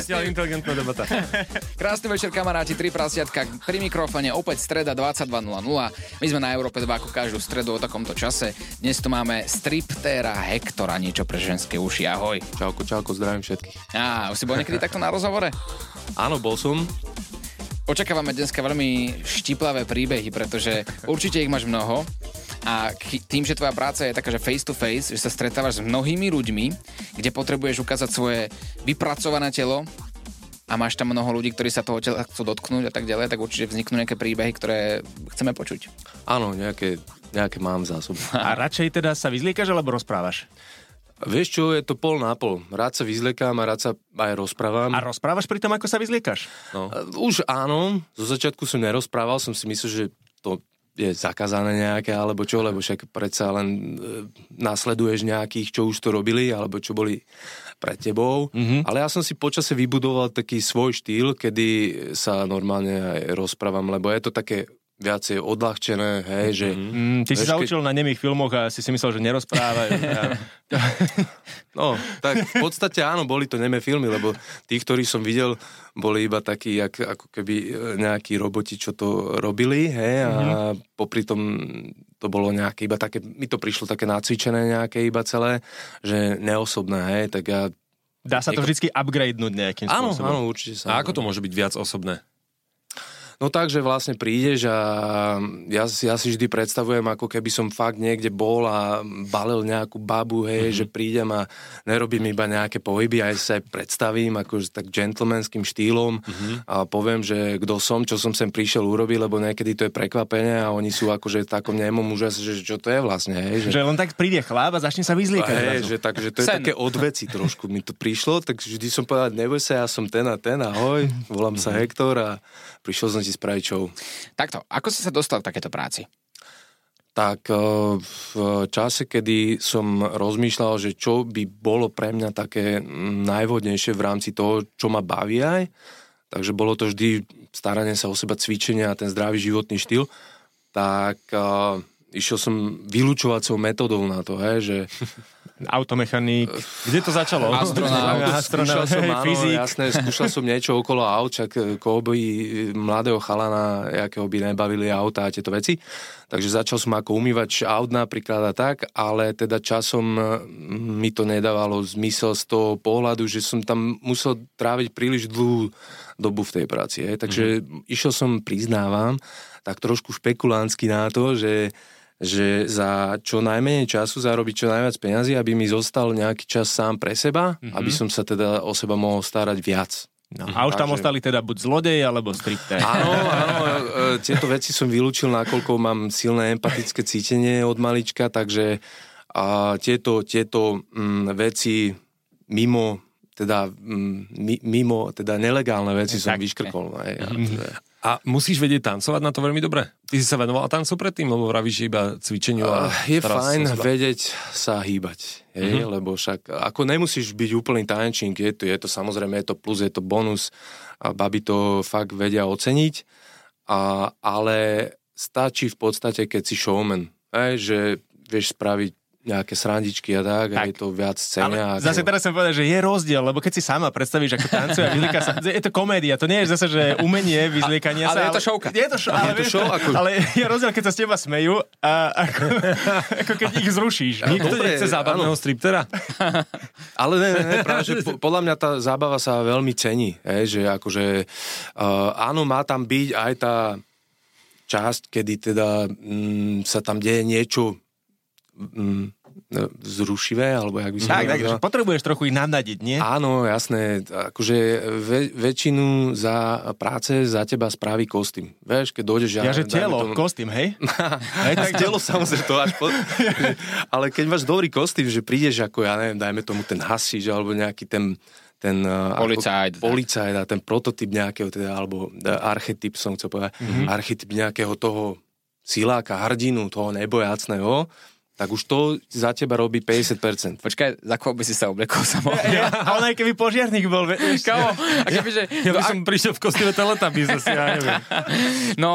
Zatiaľ inteligentná debata. Krásny večer, kamaráti, tri prasiatka pri mikrofóne, opäť streda 22.00. My sme na Európe 2 ako každú stredu o takomto čase. Dnes tu máme striptéra Hektora, niečo pre ženské uši. Ahoj. Čauko, čauko, zdravím všetkých. Á, už si bol niekedy takto na rozhovore? Áno, bol som. Očakávame dneska veľmi štiplavé príbehy, pretože určite ich máš mnoho a tým, že tvoja práca je taká, že face to face, že sa stretávaš s mnohými ľuďmi, kde potrebuješ ukázať svoje vypracované telo a máš tam mnoho ľudí, ktorí sa toho tela chcú dotknúť a tak ďalej, tak určite vzniknú nejaké príbehy, ktoré chceme počuť. Áno, nejaké, nejaké mám zásob. A radšej teda sa vyzliekaš alebo rozprávaš? Vieš čo, je to pol na pol. Rád sa vyzliekam a rád sa aj rozprávam. A rozprávaš pri tom, ako sa vyzliekaš? No. Už áno, zo začiatku som nerozprával, som si myslel, že to je zakázané nejaké, alebo čo, lebo však predsa len e, nasleduješ nejakých, čo už to robili, alebo čo boli pred tebou. Mm-hmm. Ale ja som si počase vybudoval taký svoj štýl, kedy sa normálne aj rozprávam, lebo je to také viacej odľahčené, hej, že... Mm, ty si sa učil na nemých filmoch a si si myslel, že nerozprávajú. no, tak v podstate áno, boli to nemé filmy, lebo tí, ktorí som videl, boli iba takí, jak, ako keby e, nejakí roboti, čo to robili, hej, a mm-hmm. popri tom to bolo nejaké iba také, mi to prišlo také nacvičené nejaké iba celé, že neosobné, hej, tak ja... Dá sa to vždycky upgradenúť nejakým spôsobom. Áno, áno, určite sa. A ako to môže byť viac osobné? No tak, že vlastne prídeš a ja, ja si vždy predstavujem, ako keby som fakt niekde bol a balil nejakú babu, hej, mm-hmm. že prídem a nerobím iba nejaké pohyby, aj sa predstavím ako tak gentlemanským štýlom mm-hmm. a poviem, že kto som, čo som sem prišiel urobiť, lebo niekedy to je prekvapenie a oni sú akože v takom nemom úžase, že čo to je vlastne, hej. Že, že len tak príde chlap a začne sa vyzliekať. Hej, že, tak, že to je Sen. také odveci trošku mi to prišlo, tak vždy som povedal, neboj sa, ja som ten a ten, ahoj, volám sa mm-hmm. Hektor a prišiel som si spraviť show. Takto, ako si sa dostal v takéto práci? Tak eh, v čase, kedy som rozmýšľal, že čo by bolo pre mňa také najvodnejšie v rámci toho, čo ma baví aj, takže bolo to vždy staranie sa o seba, cvičenia a ten zdravý životný štýl, tak uh, išiel som vylúčovacou metodou na to, he, že automechanik. Kde to začalo? Astronaut. Skúšal som, áno, fyzik. jasné, skúšal som niečo okolo aut, čak eh, koho by eh, mladého chalana, jakého by nebavili auta a tieto veci. Takže začal som ako umývač aut napríklad a tak, ale teda časom eh, mi to nedávalo zmysel z toho pohľadu, že som tam musel tráviť príliš dlhú dobu v tej práci. Je. Takže mm-hmm. išiel som, priznávam, tak trošku špekulánsky na to, že že za čo najmenej času zarobiť čo najviac peňazí, aby mi zostal nejaký čas sám pre seba, mm-hmm. aby som sa teda o seba mohol starať viac. No, a už tam ostali teda buď zlodej, alebo stripté. Áno, áno, e, tieto veci som vylúčil, nakoľko mám silné empatické cítenie od malička, takže a tieto, tieto mm, veci mimo teda mm, mimo, teda nelegálne veci som vyškrkol. Aj, a, teda. A musíš vedieť tancovať na to veľmi dobre? Ty si sa venoval tancu predtým, lebo vravíš iba cvičeniu a... Uh, je fajn vedieť sa hýbať, hej? Uh-huh. lebo však ako nemusíš byť úplný tančník, je to, je to samozrejme, je to plus, je to bonus a baby to fakt vedia oceniť, a, ale stačí v podstate, keď si showman, hej? že vieš spraviť nejaké srandičky a tak, tak. a je to viac cenia. Ale zase teraz som povedal, že je rozdiel, lebo keď si sama predstavíš, ako tancuje a vyzlieka sa, je to komédia, to nie je zase, že umenie vyzliekania sa. Ale je to showka. Je to, show, ale, je to show, ako... ale je rozdiel, keď sa s teba smejú a ako, ako keď ich zrušíš. Nikto Dobre, nechce zábavného striptera. ale ne, ne, práve, že po, podľa mňa tá zábava sa veľmi cení, je, že akože uh, áno, má tam byť aj tá časť, kedy teda mm, sa tam deje niečo mm, zrušivé, alebo jak by som Tak, tak, potrebuješ trochu ich nadadiť, nie? Áno, jasné. Akože ve, väčšinu za práce za teba spraví kostým. Vieš, keď dojdeš... Ja, ja že telo, tomu... kostým, hej? hej tak telo samozrejme to až po... Ale keď máš dobrý kostým, že prídeš ako, ja neviem, dajme tomu ten hasič, alebo nejaký ten ten policajt, policajt a ten prototyp nejakého, teda, alebo e, archetyp som chcel povedať, mm-hmm. archetyp nejakého toho siláka, hrdinu, toho nebojacného, tak už to za teba robí 50%. Počkaj, za koho by si sa oblekol samo? Ja, ale aj keby požiarník bol. Vieš, Kamo, a keby, že, ja by som prišiel v kostýme Teletubbies, ja neviem. No,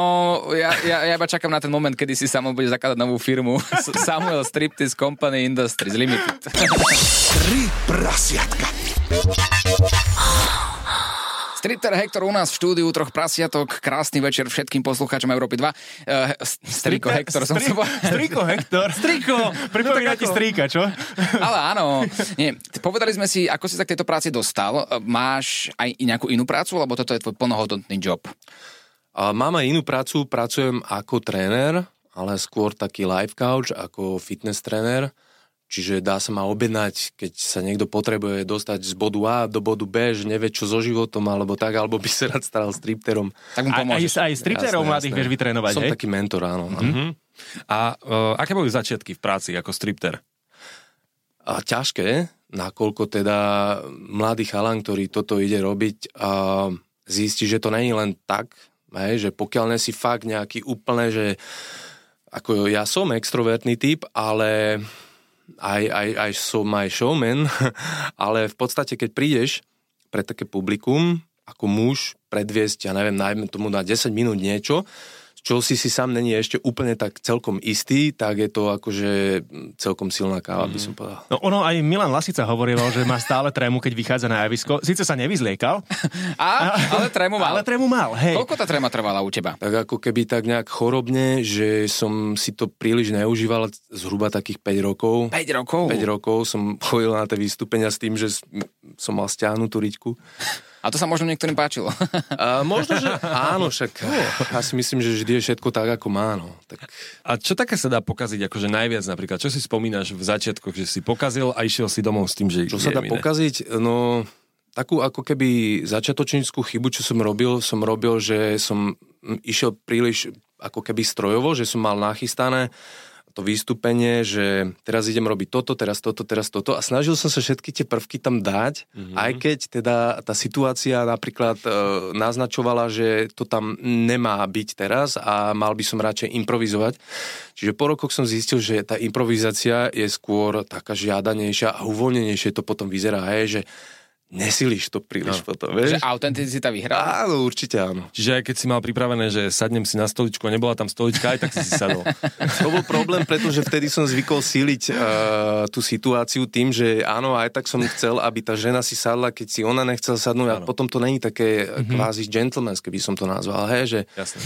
ja, ja, ja iba čakám na ten moment, kedy si samo bude zakladať novú firmu. Samuel Striptease Company Industries Limited. Tri prasiatka. Stripter Hector u nás v štúdiu troch prasiatok. Krásny večer všetkým poslucháčom Európy 2. Uh, striko Hector som Stri- Striko Hector. Striko! Pripomína No ti strýka, čo? Ale áno. Nie, povedali sme si, ako si sa k tejto práci dostal. Máš aj nejakú inú prácu, lebo toto je tvoj plnohodnotný job? Mám aj inú prácu, pracujem ako tréner, ale skôr taký life coach, ako fitness tréner. Čiže dá sa ma objednať, keď sa niekto potrebuje dostať z bodu A do bodu B, že nevie čo so životom, alebo tak, alebo by sa rád staral stripterom. Tak mu Aj, aj, pomôžeš. aj stripterov Jasné, mladých jasné. vieš vytrénovať, Som hej? taký mentor, áno. Mhm. A uh, aké boli začiatky v práci ako stripter? A ťažké, nakoľko teda mladý chalan, ktorý toto ide robiť, a zistí, že to není len tak, hej, že pokiaľ nesi fakt nejaký úplne, že ako ja som extrovertný typ, ale aj, aj, aj som aj showman, ale v podstate, keď prídeš pre také publikum, ako muž, predviesť, ja neviem, najmä tomu na 10 minút niečo, čo si si sám není ešte úplne tak celkom istý, tak je to akože celkom silná káva, by som povedal. No ono aj Milan Lasica hovoril, že má stále trému, keď vychádza na javisko. Sice sa nevyzliekal, A, ale trému mal. ale trému mal, hej. Koľko tá tréma trvala u teba? Tak ako keby tak nejak chorobne, že som si to príliš neužíval zhruba takých 5 rokov. 5 rokov? 5 rokov som chodil na tie vystúpenia s tým, že som mal stiahnutú riťku. A to sa možno niektorým páčilo. A možno, že áno, však ja si myslím, že vždy je všetko tak, ako má. No. Tak, A čo také sa dá pokaziť akože najviac napríklad? Čo si spomínaš v začiatkoch, že si pokazil a išiel si domov s tým, že čo sa dá iné? pokaziť? No, takú ako keby začiatočníckú chybu, čo som robil, som robil, že som išiel príliš ako keby strojovo, že som mal nachystané to vystúpenie, že teraz idem robiť toto, teraz toto, teraz toto a snažil som sa všetky tie prvky tam dať, mm-hmm. aj keď teda tá situácia napríklad e, naznačovala, že to tam nemá byť teraz a mal by som radšej improvizovať. Čiže po rokoch som zistil, že tá improvizácia je skôr taká žiadanejšia a uvoľnenejšie to potom vyzerá, hej, že nesilíš to príliš no. potom, Že vieš? autenticita vyhrá? Áno, určite áno. Čiže aj keď si mal pripravené, že sadnem si na stoličku a nebola tam stolička, aj tak si si sadol. To bol problém, pretože vtedy som zvykol síliť uh, tú situáciu tým, že áno, aj tak som chcel, aby tá žena si sadla, keď si ona nechcela sadnúť a potom to není také mm-hmm. kvázi gentlemanské, by som to nazval, hej, že Jasné.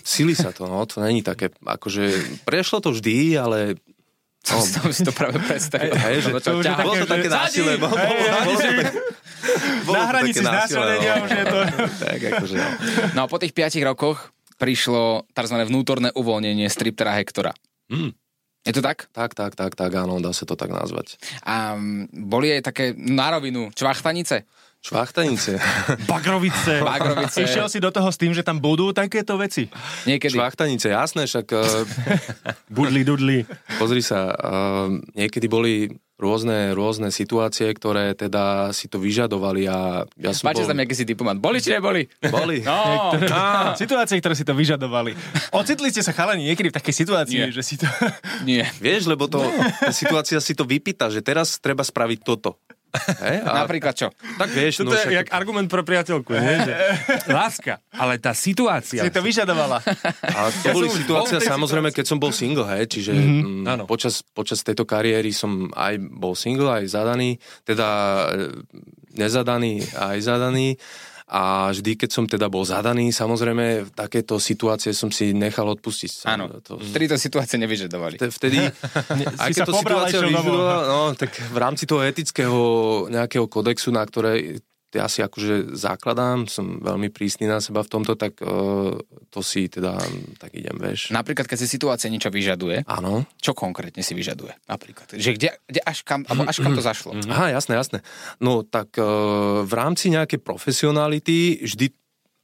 sili sa to, no, to není také, akože prešlo to vždy, ale No. Som si to práve predstavil. hej, že To to, ťahá. bolo to také násilné. Bolo, bolo, bolo, to bolo Na to hranici s násilné, násilenia no. už je to... Tak, akože, no. No a po tých 5 rokoch prišlo tzv. vnútorné uvoľnenie striptera Hektora. Mm. Je to tak? Tak, tak, tak, tak, áno, dá sa to tak nazvať. A mm, boli aj také na rovinu čvachtanice? Švachtanice. Bagrovice. Bagrovice. Išiel si do toho s tým, že tam budú takéto veci. Niekedy. Švachtanice, jasné, však uh, Budli, dudli. Pozri sa, uh, niekedy boli rôzne, rôzne situácie, ktoré teda si to vyžadovali a ja som Páči bol... sa mi, aký si diplomat. Boli či neboli? Boli. No, Situácie, ktoré si to vyžadovali. Ocitli ste sa chalani niekedy v takej situácii, Nie. že si to... nie. Vieš, lebo to, tá situácia si to vypýta, že teraz treba spraviť toto. Hej? A, Napríklad čo? tak vieš, Toto no je však, jak argument pre priateľku, nie? Že, láska, ale tá situácia... Si to vyžadovala. a to boli som už situácia samozrejme, keď som bol single, hej, čiže mm-hmm. Áno. počas, počas tejto kariéry som aj bol single, aj zadaný, teda e, nezadaný, aj zadaný. A vždy, keď som teda bol zadaný, samozrejme, v takéto situácie som si nechal odpustiť. Áno. To, Vtedy to situácie nevyžadovali. Te- vtedy, aj keď to situácia vyžadovala, no, tak v rámci toho etického nejakého kodexu, na ktoré ja si akože zakladám, som veľmi prísny na seba v tomto, tak uh, to si teda, tak idem, vieš. Napríklad, keď si situácia niečo vyžaduje, Áno. čo konkrétne si vyžaduje? Napríklad. Že kde, kde až, kam, alebo až kam to zašlo? Aha, jasné, jasné. No tak uh, v rámci nejakej profesionality vždy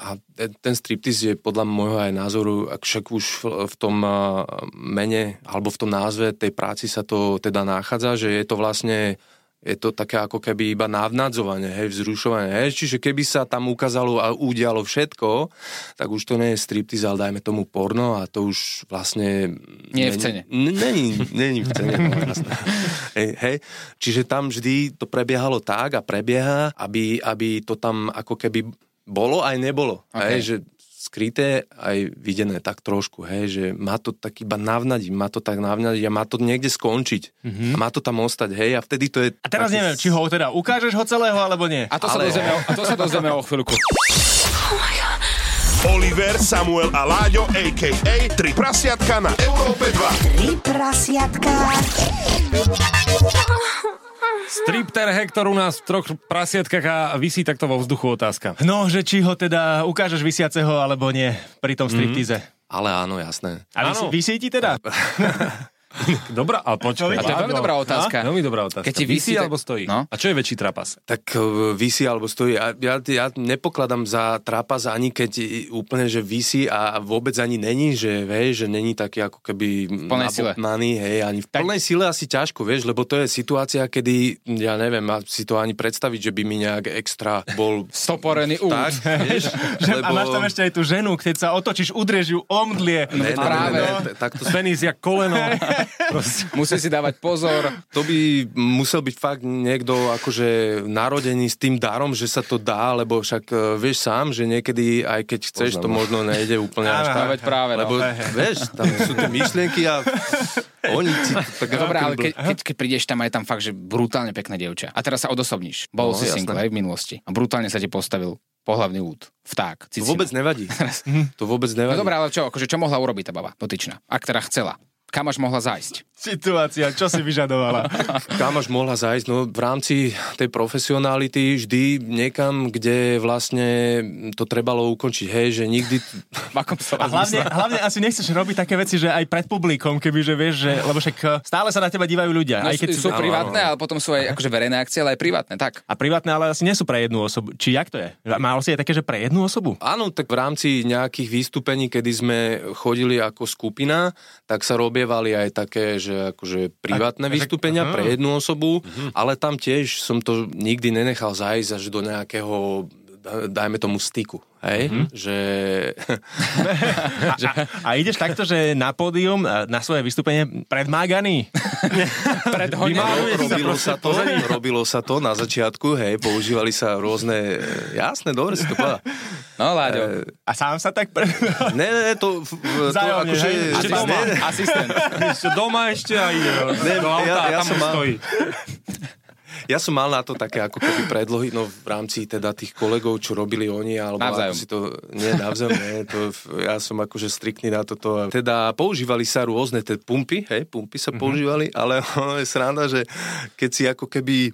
a ten- striptease je podľa môjho aj názoru, ak však už v, tom uh, mene alebo v tom názve tej práci sa to teda nachádza, že je to vlastne je to také ako keby iba navnadzovanie, hej, vzrušovanie, hej, čiže keby sa tam ukázalo a udialo všetko, tak už to nie je striptease, ale dajme tomu porno a to už vlastne... Nie je v cene. Není, není v cene, no, hej, hej, čiže tam vždy to prebiehalo tak a prebieha, aby, aby to tam ako keby bolo aj nebolo. Okay. Hej, že skryté aj videné tak trošku, hej, že má to tak iba navnadiť, má to tak navnadiť a má to niekde skončiť. Mm-hmm. A má to tam ostať, hej, a vtedy to je... A teraz neviem, či ho teda ukážeš ho celého, alebo nie. A to, Ale... sa, dozvieme, a to sa dozvieme o chvíľku. Oliver, Samuel a Láďo, a.k.a. Tri prasiatka na Európe 2. Tri prasiatka. Stripter Hector u nás v troch prasietkách a vysí takto vo vzduchu otázka. No, že či ho teda ukážeš vysiaceho alebo nie pri tom striptize. Mm. Ale áno, jasné. A vysí, vysí ti teda? Dobrá, ale počkaj. A to je veľmi dobrá otázka. No? Veľmi dobrá otázka. Keď ti vysí, alebo stojí? No? A čo je väčší trapas? Tak uh, vysí alebo stojí. Ja, ja, ja nepokladám za trapas ani keď úplne, že vysí a vôbec ani není, že, vieš, že není taký ako keby sile. hej, ani v plnej tak... sile asi ťažko, vieš, lebo to je situácia, kedy, ja neviem, si to ani predstaviť, že by mi nejak extra bol... Stoporený út. Tak, vieš, lebo... A máš tam ešte aj tú ženu, keď sa otočíš, udrieš ju, omdlie. No, ne, práve. Ne, ne, ne, tak to... Penis jak koleno. Musí si dávať pozor. To by musel byť fakt niekto akože narodený s tým darom, že sa to dá, lebo však e, vieš sám, že niekedy aj keď chceš, Poznam. to možno nejde úplne až tak. práve, no. Lebo vieš, tam sú tie myšlienky a oni si tak Dobre, ale keď, keď, keď prídeš tam, aj tam fakt, že brutálne pekné dievča. A teraz sa odosobníš. Bol no, si single aj v minulosti. A brutálne sa ti postavil pohlavný úd. Vták. Cicina. To vôbec nevadí. to vôbec nevadí. No dobré, ale čo, akože čo mohla urobiť tá baba dotyčná? Ak teda chcela kam až mohla zájsť? Situácia, čo si vyžadovala? kam až mohla zájsť? No v rámci tej profesionality vždy niekam, kde vlastne to trebalo ukončiť. Hej, že nikdy... A hlavne, hlavne asi nechceš robiť také veci, že aj pred publikom, kebyže vieš, že, lebo však eh, stále sa na teba dívajú ľudia. No, aj keď sú, sú privátne, ale potom sú aj akože verejné akcie, ale aj privátne, tak. A privátne, ale asi nie sú pre jednu osobu. Či jak to je? Málo si aj také, že pre jednu osobu? Áno, tak v rámci nejakých vystúpení, kedy sme chodili ako skupina, tak sa robia spievali aj také, že akože privátne a, vystúpenia aha. pre jednu osobu, uh-huh. ale tam tiež som to nikdy nenechal zájsť až do nejakého dajme tomu styku, hej? Mm-hmm. Že... a, a, ideš takto, že na pódium, na svoje vystúpenie pred Magany? pred robilo sa, to, robilo sa to na začiatku, hej, používali sa rôzne, jasné, dobre si to povedal. No, Láďo. E, a sám sa tak pre... Ne, ne, ne, to... Vzájomne, akože, Ešte doma, ne, asistent. Ešte doma ešte aj ne, do auta, ja, ja tam som mal, stojí ja som mal na to také ako keby predlohy, no v rámci teda tých kolegov, čo robili oni, alebo navzájom. si to, nie, navzájom, nie, to, ja som akože striktný na toto. Teda používali sa rôzne tie pumpy, hej, pumpy sa mm-hmm. používali, ale ono je sranda, že keď si ako keby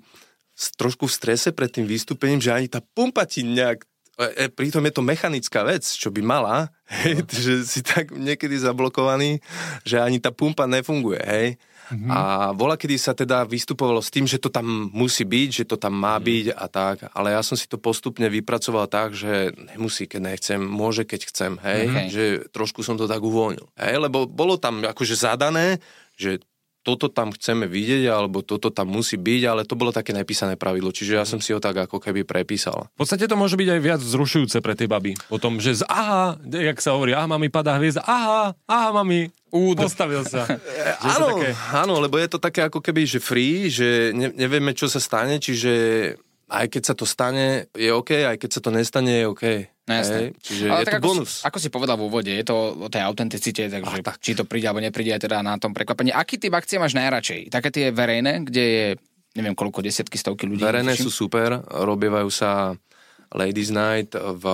trošku v strese pred tým vystúpením, že ani tá pumpa ti nejak e, e pritom je to mechanická vec, čo by mala, hej, no. že si tak niekedy zablokovaný, že ani tá pumpa nefunguje, hej. Mm-hmm. A bola, kedy sa teda vystupovalo s tým, že to tam musí byť, že to tam má mm-hmm. byť a tak, ale ja som si to postupne vypracoval tak, že nemusí, keď nechcem, môže, keď chcem, hej, mm-hmm. že trošku som to tak uvoľnil, hej, lebo bolo tam akože zadané, že toto tam chceme vidieť, alebo toto tam musí byť, ale to bolo také nepísané pravidlo, čiže ja som si ho tak ako keby prepísal. V podstate to môže byť aj viac zrušujúce pre tie baby. Potom, že z aha, jak sa hovorí, aha, mami padá hviezda, aha, aha, mami, Úd. Postavil sa. áno, také... áno, lebo je to také ako keby, že free, že ne, nevieme, čo sa stane, čiže aj keď sa to stane, je OK, aj keď sa to nestane, je OK. No jasné. Čiže Ale je to ako bonus. Si, ako si povedal v úvode, je to o tej autenticite, takže tak. či to príde alebo nepríde aj teda na tom prekvapení. Aký typ akcie máš najradšej? Také tie verejné, kde je neviem koľko, desiatky, stovky ľudí? Verejné sú super, robievajú sa Ladies Night v,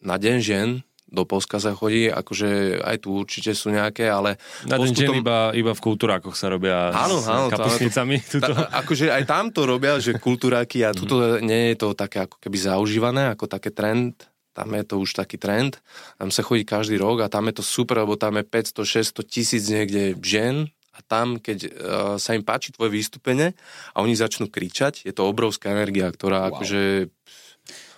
na Deň žien, do Polska sa chodí, akože aj tu určite sú nejaké, ale... Na postupom... iba, iba v kultúrákoch sa robia áno, s áno, kapusnicami. To, ta, akože aj tam to robia, že kultúráky a tuto mm. nie je to také ako keby zaužívané, ako také trend, tam je to už taký trend, tam sa chodí každý rok a tam je to super, lebo tam je 500, 600 tisíc niekde žien a tam, keď uh, sa im páči tvoje vystúpenie a oni začnú kričať, je to obrovská energia, ktorá wow. akože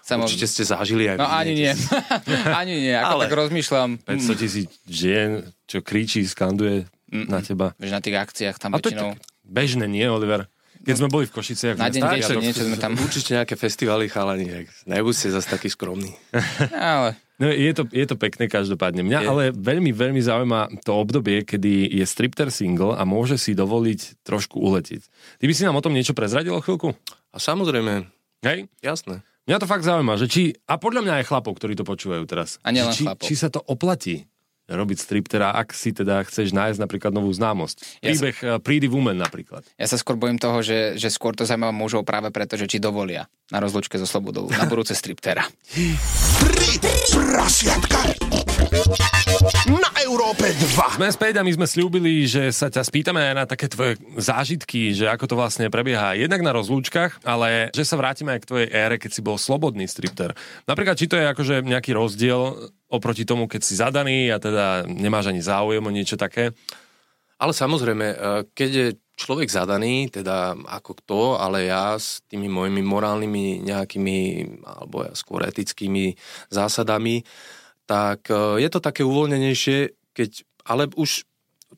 Samo... Určite ste zažili aj No ani nie. ani nie, ako Ale tak rozmýšľam. 500 tisíc žien, čo kričí, skanduje mm na teba. Vieš, na tých akciách tam A väčšinou... To je tak bežné, nie, Oliver? keď sme boli v Košiciach. Na deň Tak, tiež niečo sme tam... Určite nejaké festivaly, chalani, nebuďte zase taký skromný. Ale No, je, to, je to pekné každopádne. Mňa Je. ale veľmi, veľmi zaujíma to obdobie, kedy je stripter single a môže si dovoliť trošku uletiť. Ty by si nám o tom niečo prezradil o chvíľku? A samozrejme, Hej? jasné. Mňa to fakt zaujíma, že či, a podľa mňa aj chlapov, ktorí to počúvajú teraz, A nielen či, chlapov. či sa to oplatí robiť striptera, ak si teda chceš nájsť napríklad novú známosť. Ja Príbeh uh, Pretty Woman napríklad. ja sa skôr bojím toho, že, že skôr to zaujíma mužov práve preto, že či dovolia na rozlučke so slobodou, na budúce striptera. Na Európe 2. Sme späť a my sme slúbili, že sa ťa spýtame aj na také tvoje zážitky, že ako to vlastne prebieha jednak na rozlúčkach, ale že sa vrátime aj k tvojej ére, keď si bol slobodný stripter. Napríklad, či to je akože nejaký rozdiel oproti tomu, keď si zadaný a teda nemáš ani záujem o niečo také. Ale samozrejme, e, keď je človek zadaný, teda ako kto, ale ja s tými mojimi morálnymi nejakými, alebo ja skôr etickými zásadami, tak e, je to také uvoľnenejšie, keď, ale už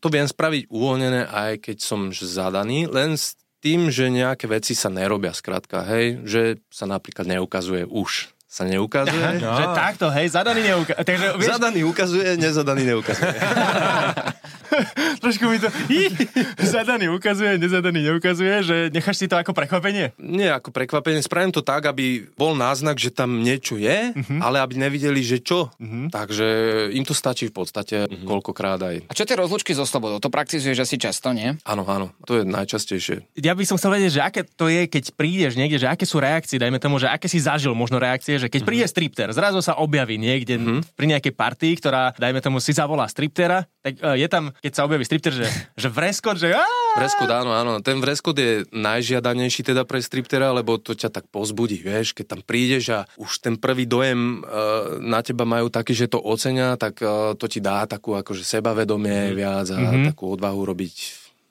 to viem spraviť uvoľnené, aj keď som zadaný, len s tým, že nejaké veci sa nerobia, skrátka, hej, že sa napríklad neukazuje už sa neukazuje. No. Že takto, hej, zadaný neuka... Takže, vieš, Zadaný ukazuje, nezadaný neukazuje. trošku mi to... Zadaný ukazuje, nezadaný neukazuje, že necháš si to ako prekvapenie? Nie, ako prekvapenie. Spravím to tak, aby bol náznak, že tam niečo je, Mhm. ale aby nevideli, že čo. Takže im to stačí v podstate Mhm. koľkokrát aj. A čo tie rozlučky so slobodou? To praktizuješ asi často, nie? Áno, áno, to je najčastejšie. Ja by som chcel vedieť, že aké to je, keď prídeš niekde, že aké sú reakcie, dajme tomu, že aké si zažil možno reakcie, že keď príde stripter, zrazu sa objaví niekde pri nejakej partii, ktorá, dajme tomu, si zavolá striptera, tak e, je tam, keď sa objaví stripter, že, že vreskot, že Vreskot, áno, áno. Ten vreskot je najžiadanejší teda pre striptera, lebo to ťa tak pozbudí, vieš, keď tam prídeš a už ten prvý dojem uh, na teba majú taký, že to ocenia, tak uh, to ti dá takú akože sebavedomie viac a takú odvahu robiť.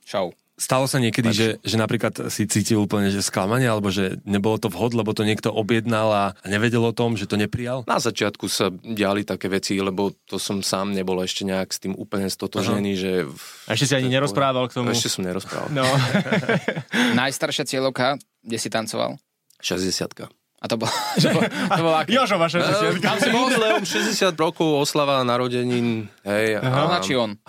Show. Stalo sa niekedy, že, že napríklad si cítil úplne že sklamanie, alebo že nebolo to vhod, lebo to niekto objednal a nevedel o tom, že to neprijal? Na začiatku sa diali také veci, lebo to som sám nebol ešte nejak s tým úplne stotožnený, že... A ešte si ani nerozprával k tomu. Ešte som nerozprával. No, Najstaršia cieľovka, kde si tancoval? 60 A to bolo... To bolo, to bolo aké? Jožo, vaše Tam si bol jubileum 60 rokov, oslava narodenín, hej. A Ona či on?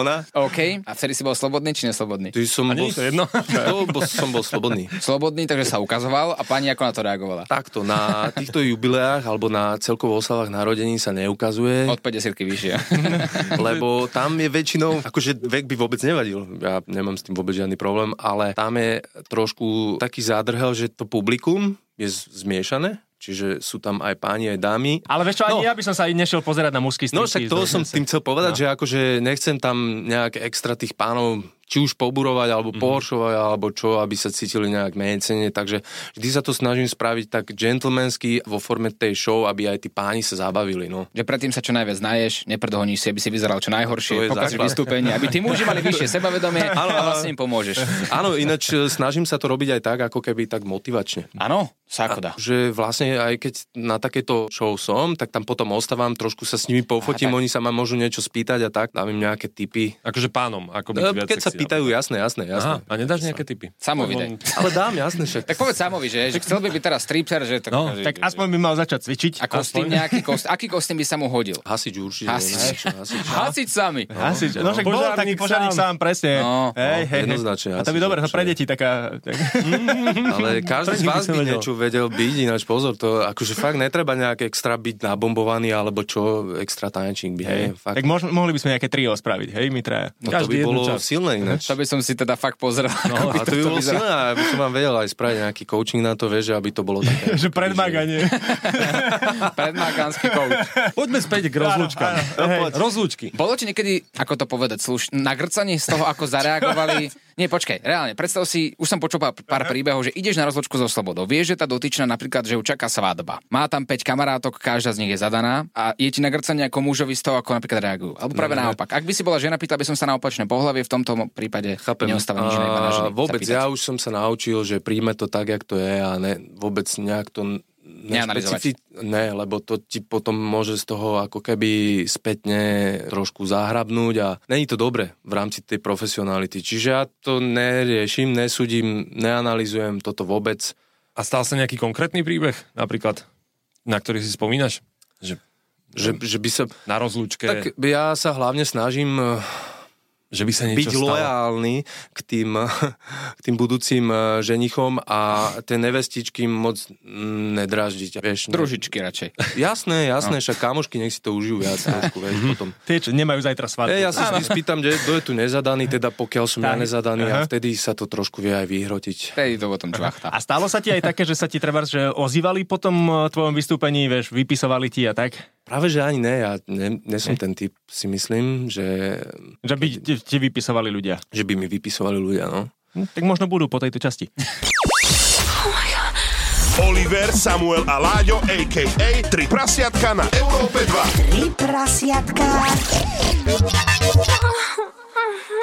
ona? OK. A vtedy si bol slobodný či neslobodný? Ty som A bol, to jedno? to bol, som bol slobodný. Slobodný, takže sa ukazoval a pani ako na to reagovala? Takto, na týchto jubileách alebo na celkovo oslavách narodení sa neukazuje, Od 50 vyššie. lebo tam je väčšinou, akože vek by vôbec nevadil, ja nemám s tým vôbec žiadny problém, ale tam je trošku taký zádrhel, že to publikum je zmiešané, čiže sú tam aj páni, aj dámy. ale vieš čo, ani No. ja by som sa nešiel pozerať na mužský No striptease. však to som tým chcel povedať, No. že akože nechcem tam nejak extra tých pánov či už poburovať, alebo Mhm. pohoršovať, alebo čo, aby sa cítili nejak menecene, takže vždy sa to snažím spraviť tak gentlemansky vo forme tej show, aby aj tí páni sa zabavili, no. Že predtým sa čo najviac naješ, nepredhoníš si, aby si vyzeral čo najhoršie, základ. vystúpenie, aby tí muži mali vyššie sebavedomie a vlastne im pomôžeš. Áno, ináč e, snažím sa to robiť aj tak, ako keby tak motivačne. Áno, sa ako dá. Že vlastne aj keď na takéto show som, tak tam potom ostávam, trošku sa s nimi pofotím, tak. oni sa ma môžu niečo spýtať a tak, dám im nejaké tipy. Akože pánom, ako byť E, Keď sa pýtajú, jasné, jasné, Aha, jasné. a nedáš nejaké typy? Samovi daj. Ale dám, jasné, však. Tak povedz Samovi, že, že chcel by byť teraz stripter, že to... No, že, Tak aspoň by mal začať cvičiť. A kostým nejaký kostým, aký kostým by sa mu hodil? Hasič určite. Hasič. niečo, hasič. Hasiť sami. Hasič, no však bol taký požiarník sám, presne. No. hej, hej, jednoznačne A to by dobre, pre deti taká... Tak... Ale každý z vás by vedel. niečo vedel byť, ináč pozor, to akože fakt netreba nejak extra byť nabombovaný, alebo čo, extra tanečník by, hej, fakt. Tak mohli by sme nejaké trio spraviť, hej, my traja. No, to by bolo silné ináč. To by som si teda fakt pozrel. No, A to by bolo silné, aby som vám vedel aj spraviť nejaký coaching na to, vieš, že aby to bolo také. Že predmáganie. Predmákanský coach. Poďme späť k rozlúčkam. Rozlúčky. Bolo ti niekedy, ako to povedať, sluš, nagrcanie z toho, ako zareagovali? Nie, počkaj, reálne, predstav si, už som počul pár, pár príbehov, že ideš na rozlučku so slobodou. Vieš, že tá dotyčná napríklad, že ju čaká svadba. Má tam 5 kamarátok, každá z nich je zadaná a je ti nagrcanie ako mužovi z toho, ako napríklad reagujú. Alebo práve naopak. Ak by si bola žena, pýtal by som sa na opačné pohlavie, v tomto prípade Chápem. neostáva nič A vôbec, sa pýtať. ja už som sa naučil, že príjme to tak, jak to je a ne, vôbec nejak to Neanalizovať. Ne, lebo to ti potom môže z toho ako keby spätne trošku zahrabnúť a není to dobre v rámci tej profesionality. Čiže ja to neriešim, nesúdim, neanalizujem toto vôbec. A stal sa nejaký konkrétny príbeh, napríklad, na ktorý si spomínaš? Že Že, že by sa... na rozlúčke, Tak ja sa hlavne snažím eh, že by sa byť niečo stalo. lojálny k tým, k tým budúcim eh, ženichom a tie nevestičky moc mm, nedraždiť. Vieš, ne- Družičky radšej. Jasné, jasné, však kamošky nech si to užijú viac trošku, vieš, potom. Tie, čo nemajú zajtra svadbu. E, ja sa vždy spýtam, že kto je tu nezadaný, teda pokiaľ som ja Tak. nezadaný Aha. a vtedy sa to trošku vie aj vyhrotiť. Vtedy to potom čvachta. A stalo sa ti aj také, že sa ti treba, že ozývali po tom eh, tvojom vystúpení, vieš, vypisovali ti a tak? Práve, že ani ne, ja ne, ne som ten typ, si myslím, že, Že by ti, ti vypisovali ľudia. že by mi vypisovali ľudia, no. Hm, Tak možno budú po tejto časti. Oliver, Samuel a Láďo, a.k.a. Tri prasiatka na Európe 2. Tri prasiatka.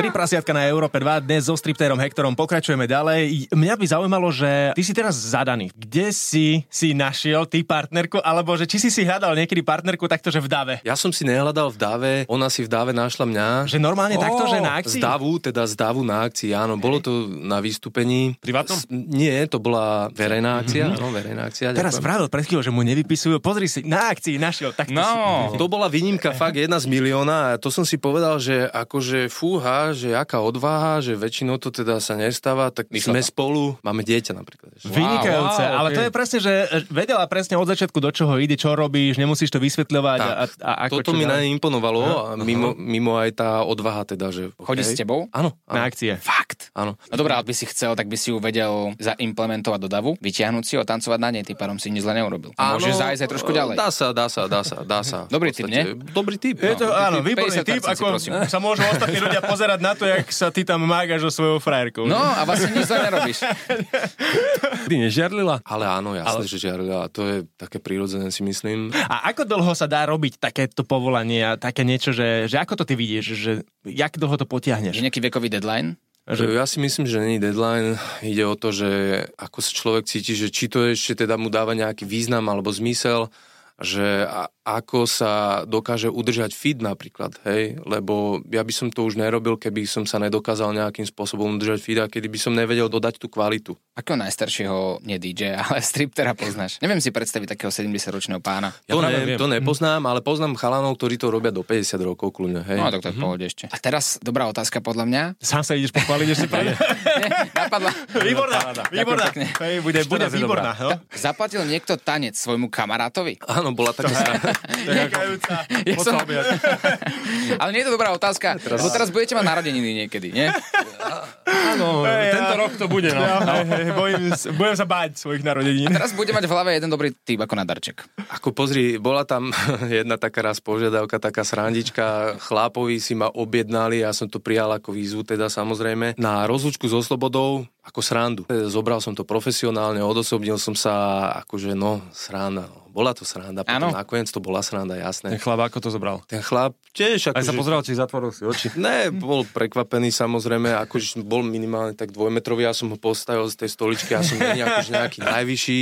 Tri prasiatka na Európe 2, dnes so striptérom Hektorom pokračujeme ďalej. Mňa by zaujímalo, že ty si teraz zadaný. Kde si si našiel ty partnerku, alebo že či si si hľadal niekedy partnerku takto, že v dave? Ja som si nehľadal v dáve, ona si v dáve našla mňa. Že normálne takto, že na Z akcii? davu, teda z davu na akcii, áno. Bolo to na vystúpení. Privátnom? S- Nie, to bola verejná akcia, áno, verejná akcia. Teraz ďakujem. vravil pred chvíľou, že mu nevypisujú. Pozri si, na akcii našiel. Takto No, To bola výnimka fakt jedna z milióna a to som si povedal, že akože fúha, že aká odvaha, že väčšinou to teda sa nestáva, tak Vyšlo sme spolu, máme dieťa napríklad. si. Vynikajúce, wow, ale ok. to je presne, že vedela presne od začiatku, do čoho ide, čo robíš, nemusíš to vysvetľovať a, a, a ako Toto čo mi na nej imponovalo a mimo, mimo aj tá odvaha teda, že... chodí s tebou? Áno, na áno, akcie. Fakt. áno. No dobré, ale by si chcel, tak by si ju vedel zaimplementovať do davu, vytiahnuť si ho, tancovať na nej, tým pádom si nič zle neurobil. A môžeš zájsť aj trošku ďalej. Dá sa, dá sa, dá sa, dá sa. Dobrý tip, podstate- Dobrý tip. Je to, no. áno, 50 výborný typ, ako sa môžu ostatní ľudia pozerať na to, jak sa ty tam mágaš so svojou frajerkou. No a vlastne nič zle nerobíš. Ty nežiarlila? Ale áno, jasné, že žiarila. To je také prírodzené, si myslím. A ako dlho sa dá robiť takéto povolanie a také niečo, že, že ako to ty vidíš, že jak dlho to Je potiahneš? nejaký vekový deadline? Že ja si myslím, že není deadline. Ide o to, že ako sa človek cíti, že či to ešte teda mu dáva nejaký význam alebo zmysel, že a, ako sa dokáže udržať fit napríklad, hej, lebo ja by som to už nerobil, keby som sa nedokázal nejakým spôsobom udržať fit a kedy by som nevedel dodať tú kvalitu. Akého najstaršieho, nie DJ, ale striptera poznáš? Neviem si predstaviť takého 70-ročného pána. Ja to, ne, to nepoznám, ale poznám chalanov, ktorí to robia do 50 rokov kľudne, hej. No tak to je pohode ešte. A teraz dobrá otázka podľa mňa. Sám sa ideš pochváliť ešte pane? Napadla. Výborná, výborná. Hej, bude, bude výborná. No? Zaplatil niekto tanec svojmu kamarátovi? Áno, bola taká. Vynikajúca. Ja som... Ale nie je to dobrá otázka, lebo teraz budete mať narodeniny niekedy, nie? Áno, Hej, tento ja- rok to bude, no. Ja, hej, hej, bojím, s- budem sa báť svojich narodenín. Teraz bude mať v hlave jeden dobrý typ ako na darček. Ako pozri, bola tam jedna taká raz požiadavka, taká srandička, chlápovi si ma objednali, ja som to prijal ako výzvu, teda samozrejme, na rozlučku so Slobodou, ako srandu. Zobral som to profesionálne, odosobnil som sa, akože no, sranda. Bola to sranda, potom Áno. nakoniec to bola sranda, Ten jasné. chlap, ako to zobral? Ten chlap tiež Aj sa akože... pozrel, či zatvoril si oči. Ne, bol prekvapený samozrejme, akože bol minimálne tak dvojmetrový, ja som ho postavil z tej stoličky, ja som není akože nejaký najvyšší,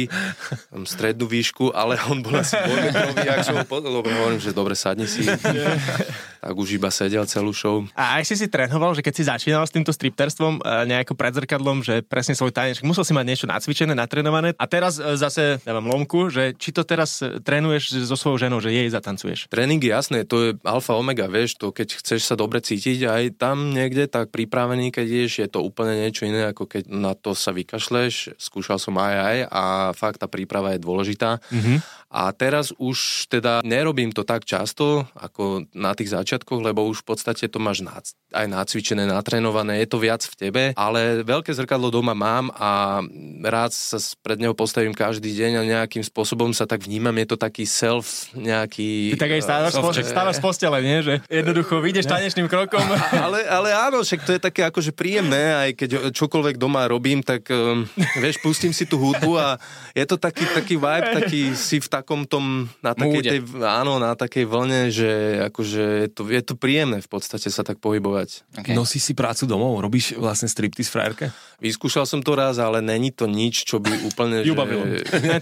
mám strednú výšku, ale on bol asi dvojmetrový, ak som ho po... dobre, hovorím, že dobre, sadni si. tak už iba sedel celú show. A aj si si trénoval, že keď si začínal s týmto stripterstvom e, nejako pred zrkadlom, že presne svoj tanec, musel si mať niečo nacvičené, natrénované. A teraz e, zase dávam lomku, že či to teraz e, trénuješ so svojou ženou, že jej zatancuješ. Tréning je jasné, to je alfa omega, vieš, to keď chceš sa dobre cítiť aj tam niekde, tak pripravený, keď ješ, je to úplne niečo iné, ako keď na to sa vykašleš. Skúšal som aj aj a fakt tá príprava je dôležitá. Mm-hmm. A teraz už teda nerobím to tak často, ako na tých začiatkoch, lebo už v podstate to máš nac- aj nacvičené, natrénované, je to viac v tebe, ale veľké zrkadlo doma mám a rád sa pred neho postavím každý deň a nejakým spôsobom sa tak vnímam, je to taký self nejaký... Ty tak aj stávaš, eh, uh, stávaš z postele, nie? Že jednoducho vyjdeš tanečným krokom. ale, ale áno, však to je také akože príjemné, aj keď čokoľvek doma robím, tak um, vieš, pustím si tú hudbu a je to taký, taký vibe, taký si v takom tom, na takej tej, áno, na takej vlne, že akože je to, je to príjemné v podstate sa tak pohybovať. Okay. Nosíš si prácu domov? Robíš vlastne striptease frajerke? Vyskúšal som to raz, ale není to nič, čo by úplne... že...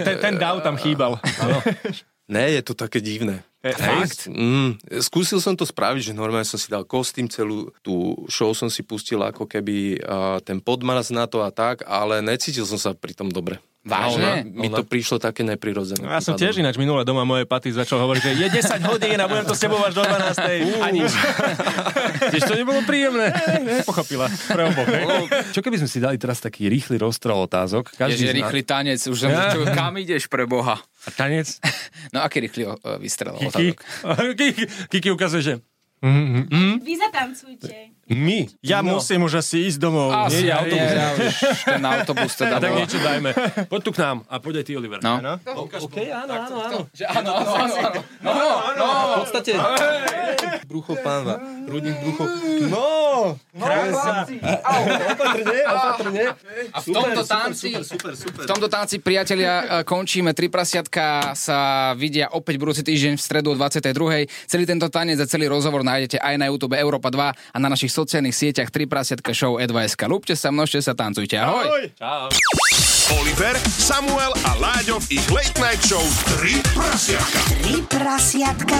ten, ten dáv tam chýbal. Ne, je to také divné. E, fakt? Mm, skúsil som to spraviť, že normálne som si dal kostým, celú tú show som si pustil ako keby uh, ten podmaz na to a tak, ale necítil som sa pri tom dobre. Vážne? Ona, mi to prišlo také neprirodzené. Ja som tiež ináč minule doma moje paty začal hovoriť, že je 10 hodín a budem to s tebou až do 12. A nič. Tiež to nebolo príjemné. Nepochopila. Pre oboch. Čo keby sme si dali teraz taký rýchly rozstrel otázok? Každý je, zna... rýchly tanec. Už som ja. čo, kam ideš pre Boha? A tanec? No aký rýchly vystrel Kiki? otázok? Kiki, Kiki ukazuje, že Mm-hmm. Vy zatancujte. My? Ja no. musím už asi ísť domov. Asi, nie, autobus. Nie, ja už ten autobus teda Tak niečo dajme. Poď tu k nám a poď aj ty, Oliver. No. no. OK, áno, áno, áno. Áno, áno, áno. No, no, v podstate brucho pánva. Rudník brucho. No! Krása. Opatrne, opatrne. A v tomto tanci, super, super, v tomto tanci, priatelia, končíme. Tri prasiatka sa vidia opäť budúci týždeň v stredu o 22. Celý tento tanec a celý rozhovor nájdete aj na YouTube Európa 2 a na našich sociálnych sieťach 3 prasiatka show E2SK. Lúbte sa, množte sa, tancujte. Ahoj! Ahoj. Čau. Oliver, Samuel a Láďo v ich Late Night Show 3 prasiatka. 3 prasiatka.